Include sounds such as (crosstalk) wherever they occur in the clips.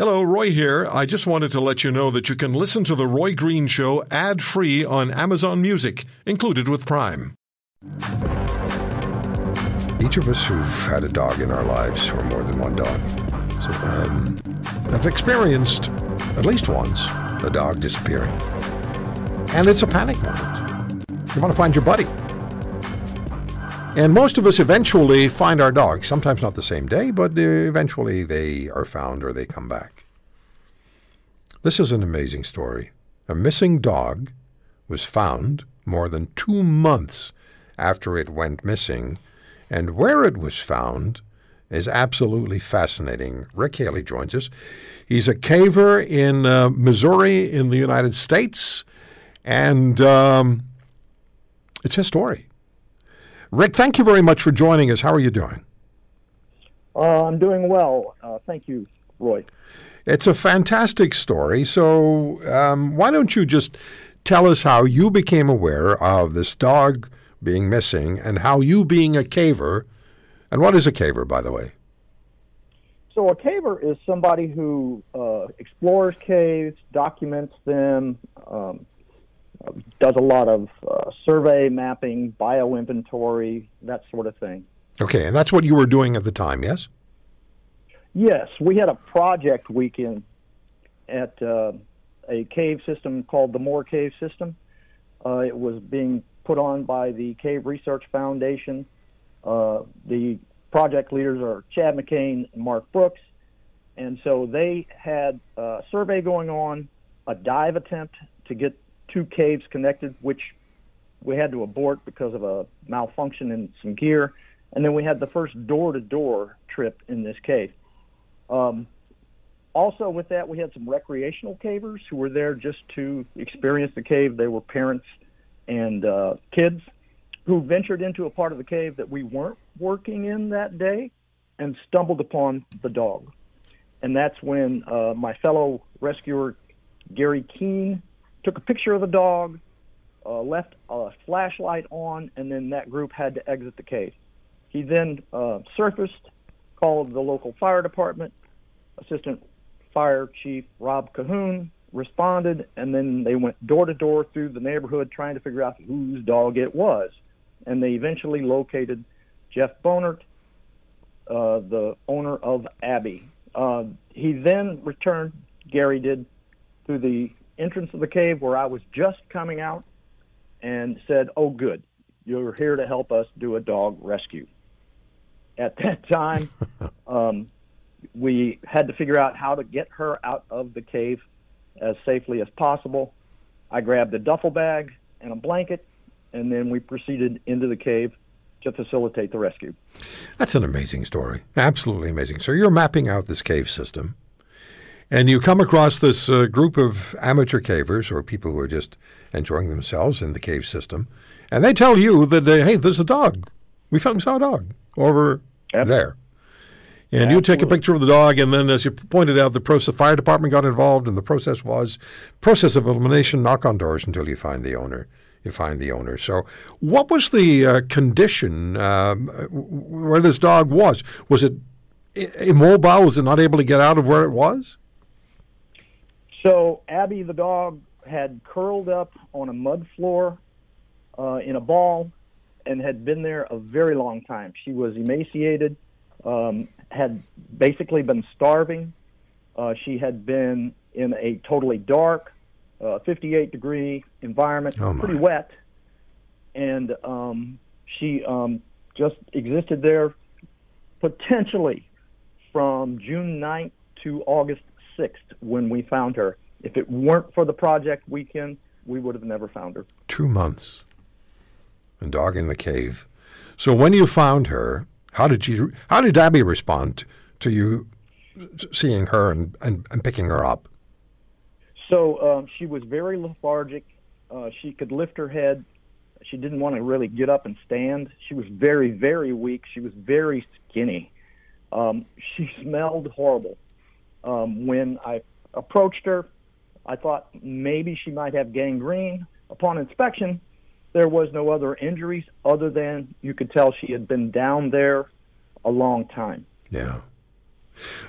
Hello, Roy here. I just wanted to let you know that you can listen to The Roy Green Show ad free on Amazon Music, included with Prime. Each of us who've had a dog in our lives, or more than one dog, so, um, have experienced at least once a dog disappearing. And it's a panic moment. You want to find your buddy. And most of us eventually find our dogs, sometimes not the same day, but uh, eventually they are found or they come back. This is an amazing story. A missing dog was found more than two months after it went missing, and where it was found is absolutely fascinating. Rick Haley joins us. He's a caver in uh, Missouri in the United States, and um, it's his story. Rick, thank you very much for joining us. How are you doing? Uh, I'm doing well. Uh, thank you, Roy. It's a fantastic story. So, um, why don't you just tell us how you became aware of this dog being missing and how you, being a caver, and what is a caver, by the way? So, a caver is somebody who uh, explores caves, documents them, um, does a lot of uh, survey mapping, bio inventory, that sort of thing. Okay, and that's what you were doing at the time, yes? Yes, we had a project weekend at uh, a cave system called the Moore Cave System. Uh, it was being put on by the Cave Research Foundation. Uh, the project leaders are Chad McCain and Mark Brooks. And so they had a survey going on, a dive attempt to get two caves connected, which we had to abort because of a malfunction in some gear. And then we had the first door to door trip in this cave. Um, also, with that, we had some recreational cavers who were there just to experience the cave. They were parents and uh, kids who ventured into a part of the cave that we weren't working in that day and stumbled upon the dog. And that's when uh, my fellow rescuer, Gary Keene, took a picture of the dog, uh, left a flashlight on, and then that group had to exit the cave. He then uh, surfaced, called the local fire department. Assistant Fire Chief Rob Cahoon responded, and then they went door to door through the neighborhood trying to figure out whose dog it was. And they eventually located Jeff Bonert, uh, the owner of Abby. Uh, he then returned, Gary did, through the entrance of the cave where I was just coming out and said, Oh, good, you're here to help us do a dog rescue. At that (laughs) time, um, we had to figure out how to get her out of the cave as safely as possible. I grabbed a duffel bag and a blanket, and then we proceeded into the cave to facilitate the rescue. That's an amazing story. Absolutely amazing. So you're mapping out this cave system and you come across this uh, group of amateur cavers or people who are just enjoying themselves in the cave system, and they tell you that, they, hey, there's a dog. We found saw a dog over yep. there. And Absolutely. you take a picture of the dog, and then, as you pointed out, the process, fire department got involved, and the process was process of elimination. Knock on doors until you find the owner. You find the owner. So, what was the uh, condition um, where this dog was? Was it immobile? Was it not able to get out of where it was? So Abby the dog had curled up on a mud floor uh, in a ball and had been there a very long time. She was emaciated, um, had basically been starving. Uh, she had been in a totally dark, uh, 58 degree environment, oh pretty wet, and um, she um, just existed there potentially from June 9th to August 6th when we found her. If it weren't for the project weekend, we would have never found her. Two months. And dog in the cave. So when you found her, how did you? How did Abby respond to you seeing her and, and, and picking her up? So um, she was very lethargic. Uh, she could lift her head. She didn't want to really get up and stand. She was very, very weak. She was very skinny. Um, she (laughs) smelled horrible. Um, when I approached her, I thought maybe she might have gangrene. Upon inspection, there was no other injuries other than you could tell she had been down there a long time. Yeah.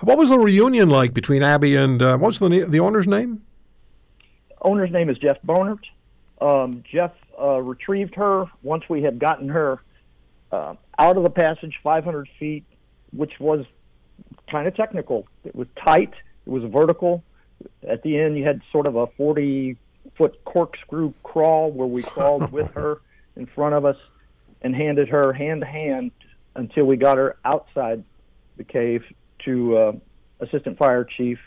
What was the reunion like between Abby and uh, what was the the owner's name? Owner's name is Jeff Bonert. Um, Jeff uh, retrieved her once we had gotten her uh, out of the passage 500 feet, which was kind of technical. It was tight. It was vertical. At the end, you had sort of a 40 foot corkscrew crawl where we crawled (laughs) with her in front of us and handed her hand to hand until we got her outside the cave to uh, Assistant Fire Chief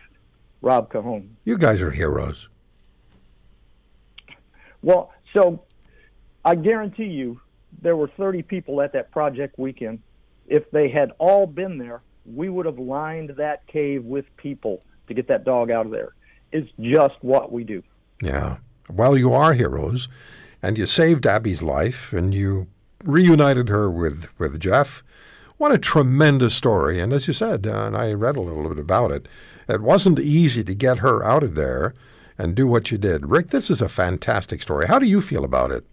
Rob Cahoon. You guys are heroes. Well, so I guarantee you there were 30 people at that project weekend. If they had all been there, we would have lined that cave with people to get that dog out of there. It's just what we do. Yeah. Well, you are heroes, and you saved Abby's life, and you reunited her with, with Jeff. What a tremendous story. And as you said, uh, and I read a little bit about it, it wasn't easy to get her out of there and do what you did. Rick, this is a fantastic story. How do you feel about it?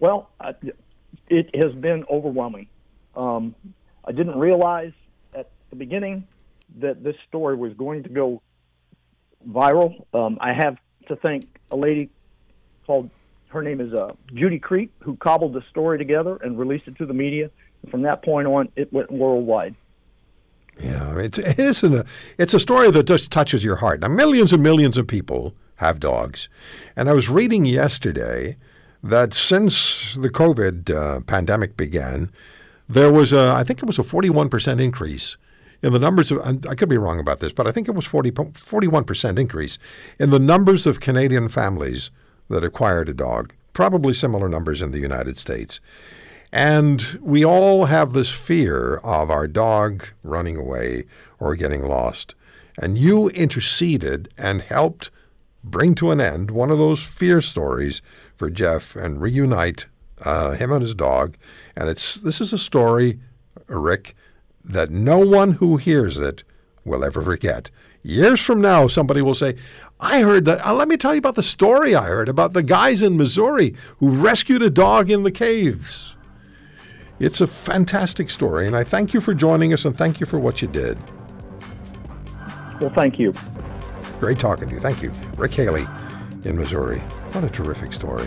Well, it has been overwhelming. Um, I didn't realize at the beginning that this story was going to go viral. Um, I have to thank a lady called her name is uh, Judy Creek who cobbled the story together and released it to the media. From that point on, it went worldwide. Yeah, it's it isn't a it's a story that just touches your heart. Now, millions and millions of people have dogs, and I was reading yesterday that since the COVID uh, pandemic began, there was a I think it was a forty one percent increase in the numbers of I could be wrong about this, but I think it was 40, 41 percent increase in the numbers of Canadian families that acquired a dog. Probably similar numbers in the United States. And we all have this fear of our dog running away or getting lost. And you interceded and helped bring to an end one of those fear stories for Jeff and reunite uh, him and his dog. And it's this is a story, Rick, that no one who hears it will ever forget. Years from now, somebody will say, I heard that. Uh, let me tell you about the story I heard about the guys in Missouri who rescued a dog in the caves. It's a fantastic story, and I thank you for joining us and thank you for what you did. Well, thank you. Great talking to you. Thank you. Rick Haley in Missouri. What a terrific story.